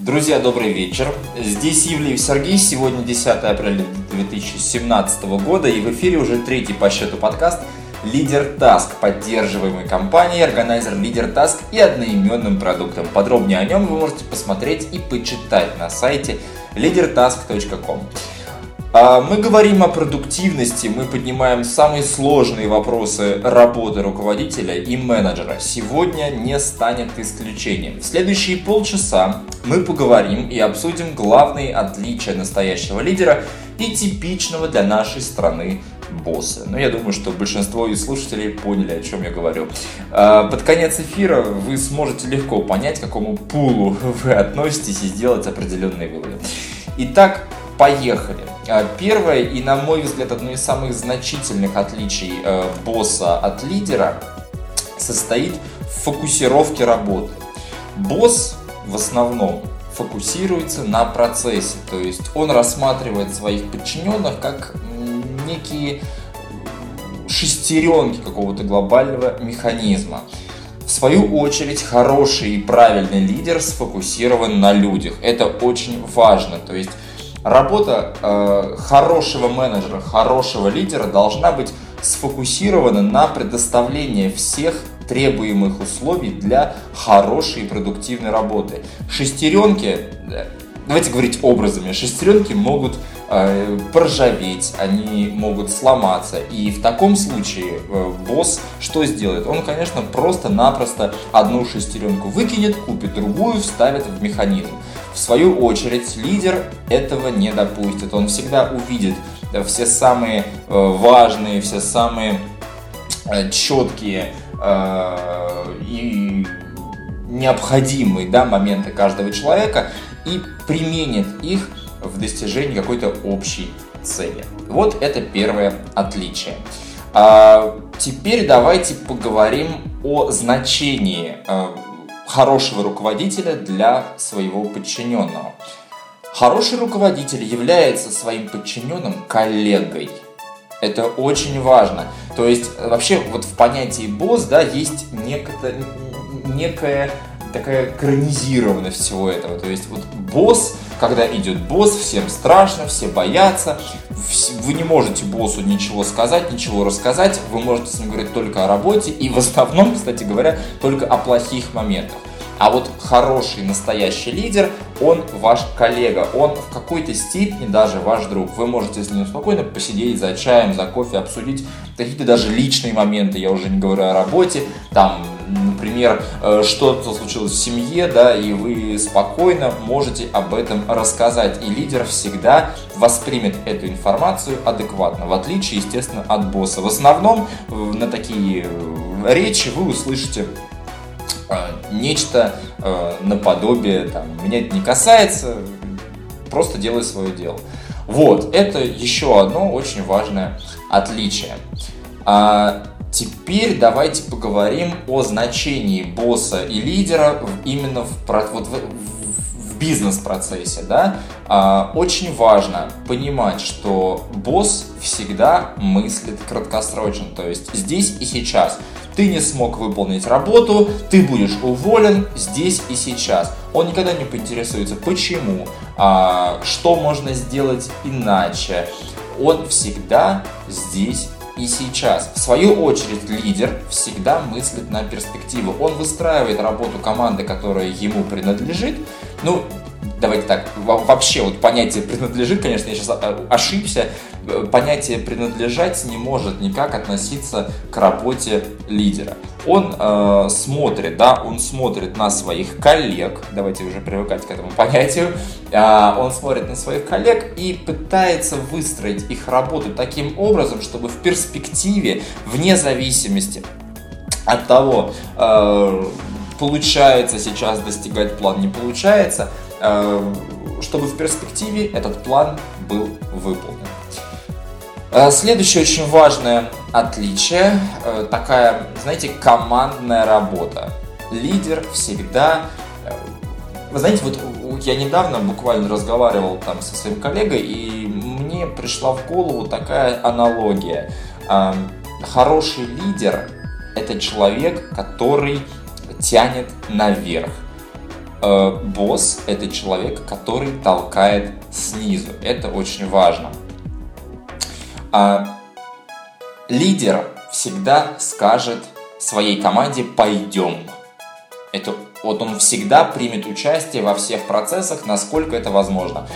Друзья, добрый вечер. Здесь Ивлеев Сергей. Сегодня 10 апреля 2017 года и в эфире уже третий по счету подкаст Лидер Таск, поддерживаемый компанией Organizer Лидер Таск и одноименным продуктом. Подробнее о нем вы можете посмотреть и почитать на сайте leadertask.com. А, мы говорим о продуктивности, мы поднимаем самые сложные вопросы работы руководителя и менеджера. Сегодня не станет исключением. В следующие полчаса мы поговорим и обсудим главные отличия настоящего лидера и типичного для нашей страны босса. Но я думаю, что большинство из слушателей поняли, о чем я говорю. А, под конец эфира вы сможете легко понять, к какому пулу вы относитесь и сделать определенные выводы. Итак, поехали. А, первое и, на мой взгляд, одно из самых значительных отличий э, босса от лидера состоит в фокусировке работы. Босс в основном фокусируется на процессе, то есть он рассматривает своих подчиненных как некие шестеренки какого-то глобального механизма. В свою очередь, хороший и правильный лидер сфокусирован на людях. Это очень важно. То есть Работа э, хорошего менеджера, хорошего лидера должна быть сфокусирована на предоставлении всех требуемых условий для хорошей и продуктивной работы. Шестеренки, э, давайте говорить образами, шестеренки могут поржаветь, они могут сломаться. И в таком случае э, босс что сделает? Он, конечно, просто-напросто одну шестеренку выкинет, купит другую, вставит в механизм. В свою очередь, лидер этого не допустит. Он всегда увидит все самые э, важные, все самые э, четкие э, и необходимые да, моменты каждого человека и применит их в достижении какой-то общей цели. Вот это первое отличие. А теперь давайте поговорим о значении хорошего руководителя для своего подчиненного. Хороший руководитель является своим подчиненным коллегой. Это очень важно. То есть вообще вот в понятии босс, да, есть некое, некая такая экранизированность всего этого. То есть вот босс, когда идет босс, всем страшно, все боятся, вы не можете боссу ничего сказать, ничего рассказать, вы можете с ним говорить только о работе и в основном, кстати говоря, только о плохих моментах. А вот хороший настоящий лидер, он ваш коллега, он в какой-то степени даже ваш друг. Вы можете с ним спокойно посидеть за чаем, за кофе, обсудить какие-то даже личные моменты, я уже не говорю о работе, там, например, э, что-то случилось в семье, да, и вы спокойно можете об этом рассказать. И лидер всегда воспримет эту информацию адекватно, в отличие, естественно, от босса. В основном на такие э, речи вы услышите Э, нечто э, наподобие, там, меня это не касается, просто делай свое дело. Вот, это еще одно очень важное отличие. А теперь давайте поговорим о значении босса и лидера именно в, вот в, в бизнес-процессе. Да? А, очень важно понимать, что босс всегда мыслит краткосрочно, то есть здесь и сейчас ты не смог выполнить работу, ты будешь уволен здесь и сейчас. Он никогда не поинтересуется, почему, а, что можно сделать иначе. Он всегда здесь и сейчас. В свою очередь, лидер всегда мыслит на перспективу. Он выстраивает работу команды, которая ему принадлежит. Ну, давайте так, вообще вот понятие принадлежит, конечно, я сейчас а, ошибся, понятие принадлежать не может никак относиться к работе лидера. Он э, смотрит, да, он смотрит на своих коллег, давайте уже привыкать к этому понятию, э, он смотрит на своих коллег и пытается выстроить их работу таким образом, чтобы в перспективе, вне зависимости от того, э, получается сейчас достигать план, не получается, чтобы в перспективе этот план был выполнен. Э, следующее очень важное отличие, э, такая, знаете, командная работа. Лидер всегда... Э, вы знаете, вот я недавно буквально разговаривал там со своим коллегой, и мне пришла в голову такая аналогия. Хороший лидер – это человек, который тянет наверх. Э, босс – это человек, который толкает снизу. Это очень важно. А, лидер всегда скажет своей команде «пойдем». Это вот он всегда примет участие во всех процессах, насколько это возможно.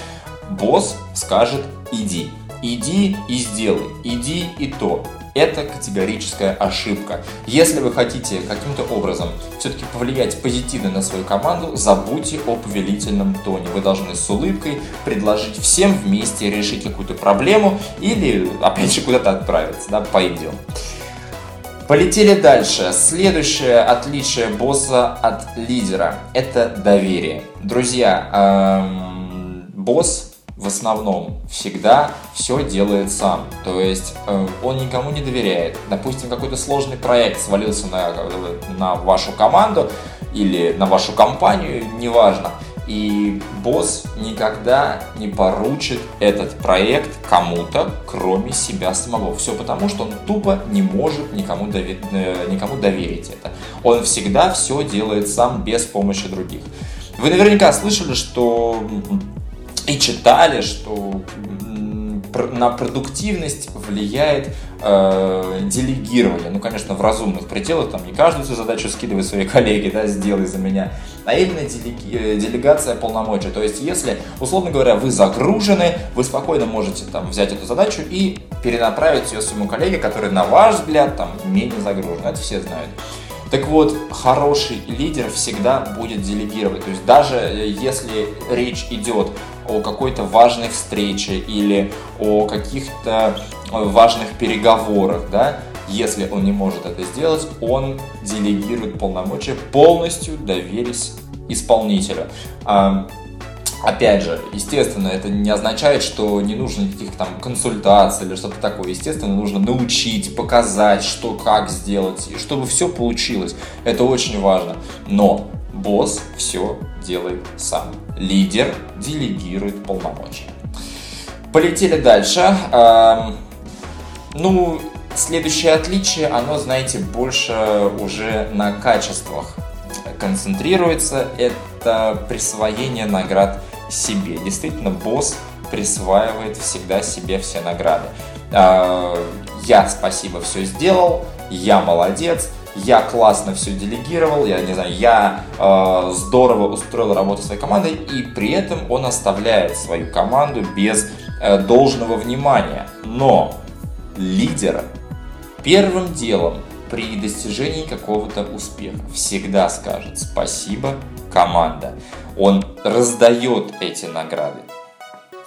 Босс скажет «иди». Иди и сделай, иди и то. Это категорическая ошибка. Если вы хотите каким-то образом все-таки повлиять позитивно на свою команду, забудьте о повелительном тоне. Вы должны с улыбкой предложить всем вместе решить какую-то проблему или, опять же, куда-то отправиться. Да, пойдем. Полетели дальше. Следующее отличие босса от лидера – это доверие. Друзья, эм, босс в основном всегда все делает сам. То есть э, он никому не доверяет. Допустим, какой-то сложный проект свалился на, на вашу команду или на вашу компанию, неважно. И босс никогда не поручит этот проект кому-то, кроме себя самого. Все потому, что он тупо не может никому, доверить, э, никому доверить это. Он всегда все делает сам без помощи других. Вы наверняка слышали, что и читали, что на продуктивность влияет э, делегирование. Ну, конечно, в разумных пределах, там не каждую свою задачу скидывай своей коллеге, да, сделай за меня, а именно делеги, э, делегация полномочий. То есть, если, условно говоря, вы загружены, вы спокойно можете там взять эту задачу и перенаправить ее своему коллеге, который, на ваш взгляд, там менее загружен. Это все знают. Так вот, хороший лидер всегда будет делегировать. То есть даже э, если речь идет о какой-то важной встрече или о каких-то э, важных переговорах, да, если он не может это сделать, он делегирует полномочия, полностью доверясь исполнителю. Опять же, естественно, это не означает, что не нужно никаких там консультаций или что-то такое. Естественно, нужно научить, показать, что, как сделать, и чтобы все получилось. Это очень важно. Но босс все делает сам. Лидер делегирует полномочия. Полетели дальше. Ну, следующее отличие, оно, знаете, больше уже на качествах концентрируется. Это присвоение наград себе. Действительно, босс присваивает всегда себе все награды. А, я спасибо все сделал, я молодец, я классно все делегировал, я не знаю, я э, здорово устроил работу своей командой, и при этом он оставляет свою команду без э, должного внимания. Но лидер первым делом при достижении какого-то успеха всегда скажет спасибо, команда он раздает эти награды.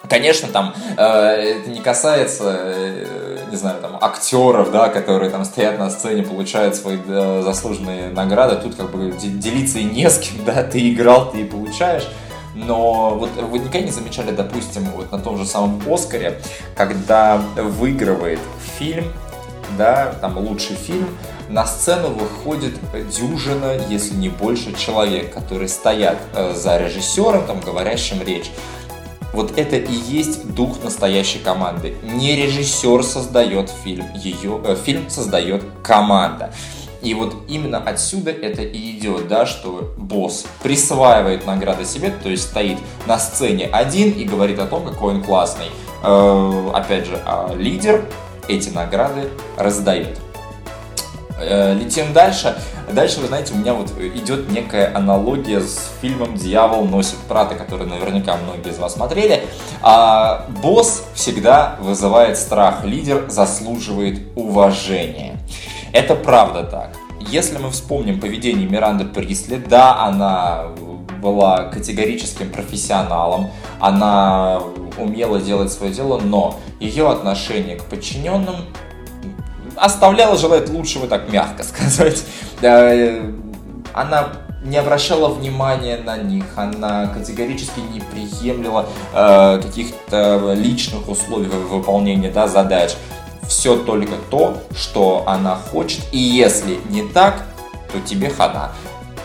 Конечно, там э, это не касается, э, не знаю, там актеров, да, которые там стоят на сцене, получают свои э, заслуженные награды. Тут как бы делиться и не с кем, да, ты играл, ты и получаешь. Но вот вы никогда не замечали, допустим, вот на том же самом Оскаре, когда выигрывает фильм, да, там лучший фильм, на сцену выходит дюжина, если не больше человек, которые стоят э, за режиссером, там, говорящим речь. Вот это и есть дух настоящей команды. Не режиссер создает фильм, ее, э, фильм создает команда. И вот именно отсюда это и идет, да, что босс присваивает награды себе, то есть стоит на сцене один и говорит о том, какой он классный. Э, опять же, а лидер эти награды раздает. Э, летим дальше. Дальше, вы знаете, у меня вот идет некая аналогия с фильмом «Дьявол носит Прата», который наверняка многие из вас смотрели. А, босс всегда вызывает страх, лидер заслуживает уважения. Это правда так. Если мы вспомним поведение Миранды Присли, да, она была категорическим профессионалом, она умела делать свое дело, но ее отношение к подчиненным оставляла желать лучшего, так мягко сказать. Э, она не обращала внимания на них, она категорически не приемлила э, каких-то личных условий выполнения да, задач. Все только то, что она хочет, и если не так, то тебе хана.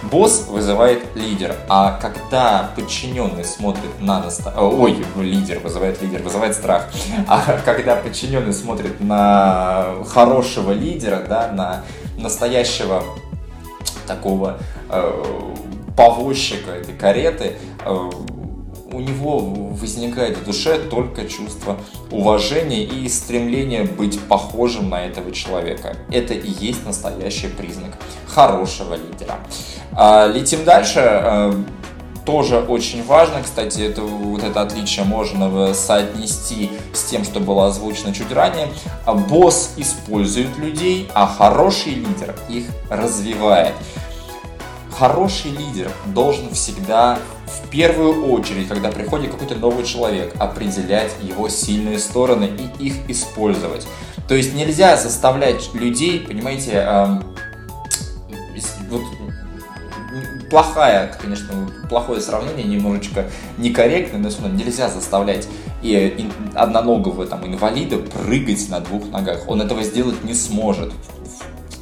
Босс вызывает лидер, а когда подчиненный смотрит на наста... Ой, лидер вызывает лидер, вызывает страх. А когда подчиненный смотрит на хорошего лидера, да, на настоящего такого э, повозчика этой кареты, э, у него возникает в душе только чувство уважения и стремление быть похожим на этого человека. Это и есть настоящий признак хорошего лидера. А, летим дальше. А, тоже очень важно, кстати, это, вот это отличие можно соотнести с тем, что было озвучено чуть ранее. А, босс использует людей, а хороший лидер их развивает. Хороший лидер должен всегда в первую очередь, когда приходит какой-то новый человек, определять его сильные стороны и их использовать. То есть нельзя заставлять людей, понимаете, эм, вот плохая, конечно, плохое сравнение, немножечко некорректное, но равно нельзя заставлять и, и одноногого там инвалида прыгать на двух ногах. Он этого сделать не сможет.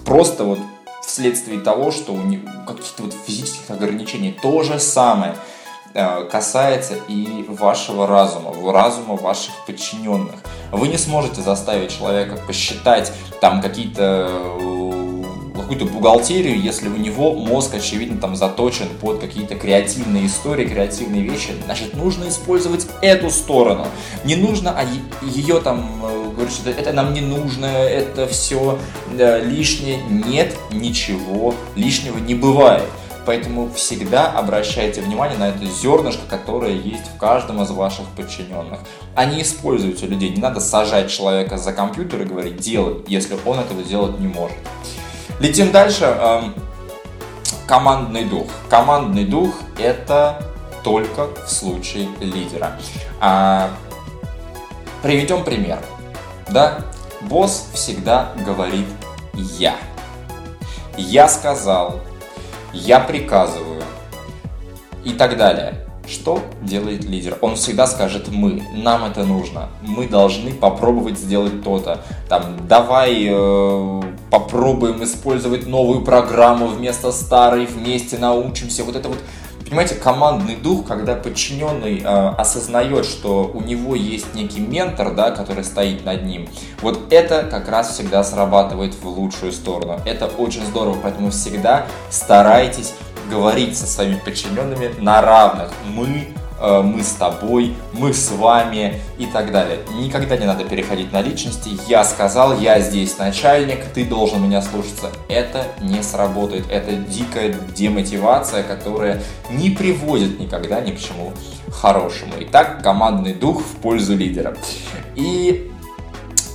Просто вот вследствие того, что у него каких-то вот физических ограничений. То же самое – Э, касается и вашего разума, разума ваших подчиненных. Вы не сможете заставить человека посчитать там какие-то э, какую-то бухгалтерию, если у него мозг, очевидно, там заточен под какие-то креативные истории, креативные вещи, значит, нужно использовать эту сторону. Не нужно а ее там э, говорить, что это нам не нужно, это все лишнее. Нет, ничего лишнего не бывает. Поэтому всегда обращайте внимание на это зернышко, которое есть в каждом из ваших подчиненных. А не используйте людей. Не надо сажать человека за компьютер и говорить «делай», если он этого делать не может. Летим дальше. Эм, командный дух. Командный дух – это только в случае лидера. А, приведем пример. Да? Босс всегда говорит «я». Я сказал, я приказываю и так далее. Что делает лидер? Он всегда скажет «мы», «нам это нужно», «мы должны попробовать сделать то-то», там «давай э, попробуем использовать новую программу вместо старой, вместе научимся». Вот это вот Понимаете, командный дух, когда подчиненный э, осознает, что у него есть некий ментор, да, который стоит над ним, вот это как раз всегда срабатывает в лучшую сторону. Это очень здорово, поэтому всегда старайтесь говорить со своими подчиненными на равных. Мы мы с тобой, мы с вами и так далее. Никогда не надо переходить на личности. Я сказал, я здесь начальник, ты должен меня слушаться. Это не сработает. Это дикая демотивация, которая не приводит никогда ни к чему хорошему. Итак, командный дух в пользу лидера. И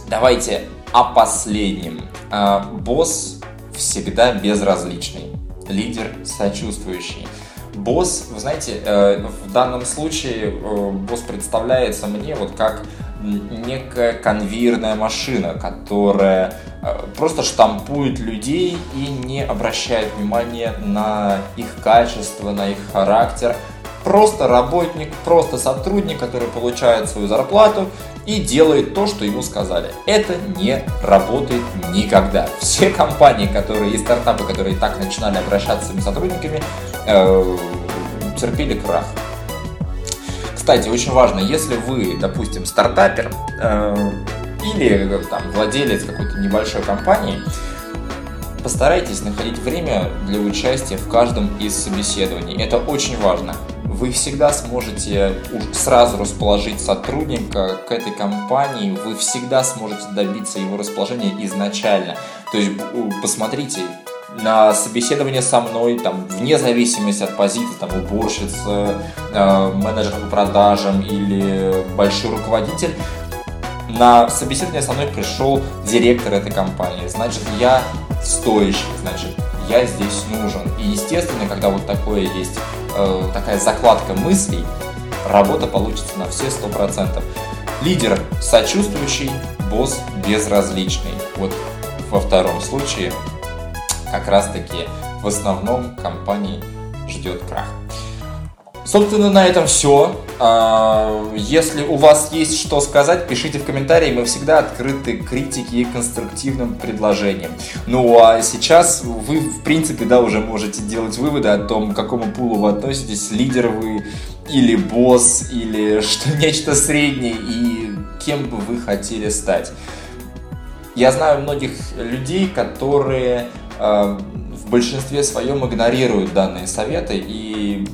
давайте о последнем. Э, босс всегда безразличный. Лидер сочувствующий. Босс, вы знаете, э, в данном случае э, босс представляется мне вот как некая конвейерная машина, которая э, просто штампует людей и не обращает внимания на их качество, на их характер. Просто работник, просто сотрудник, который получает свою зарплату и делает то, что ему сказали. Это не работает никогда. Все компании, которые и стартапы, которые так начинали обращаться с своими сотрудниками, э, терпели крах. Кстати, очень важно, если вы, допустим, стартапер э, или там, владелец какой-то небольшой компании, постарайтесь находить время для участия в каждом из собеседований. Это очень важно вы всегда сможете сразу расположить сотрудника к этой компании, вы всегда сможете добиться его расположения изначально. То есть посмотрите, на собеседование со мной, там, вне зависимости от позиции, там, уборщица, э, менеджер по продажам или большой руководитель, на собеседование со мной пришел директор этой компании. Значит, я стоящий, значит, я здесь нужен. И естественно, когда вот такое есть, э, такая закладка мыслей, работа получится на все сто процентов. Лидер сочувствующий, босс безразличный. Вот во втором случае как раз таки в основном компании ждет крах. Собственно, на этом все. А, если у вас есть что сказать, пишите в комментарии. Мы всегда открыты критике и конструктивным предложениям. Ну а сейчас вы, в принципе, да, уже можете делать выводы о том, к какому пулу вы относитесь. Лидер вы или босс, или что нечто среднее, и кем бы вы хотели стать. Я знаю многих людей, которые э, большинстве своем игнорируют данные советы и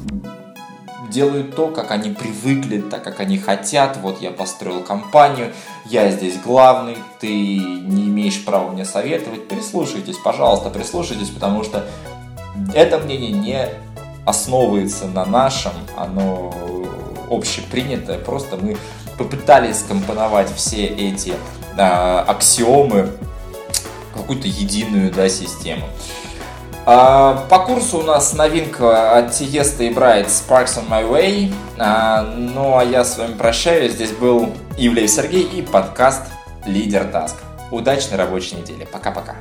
делают то, как они привыкли, так как они хотят. Вот я построил компанию, я здесь главный, ты не имеешь права мне советовать. Прислушайтесь, пожалуйста, прислушайтесь, потому что это мнение не основывается на нашем, оно общепринятое. Просто мы попытались скомпоновать все эти э, аксиомы в какую-то единую да, систему. А, по курсу у нас новинка от Тиеста и Брайт Sparks on My Way. А, ну а я с вами прощаюсь. Здесь был Ивлев Сергей и подкаст Лидер Таск. Удачной рабочей недели. Пока-пока.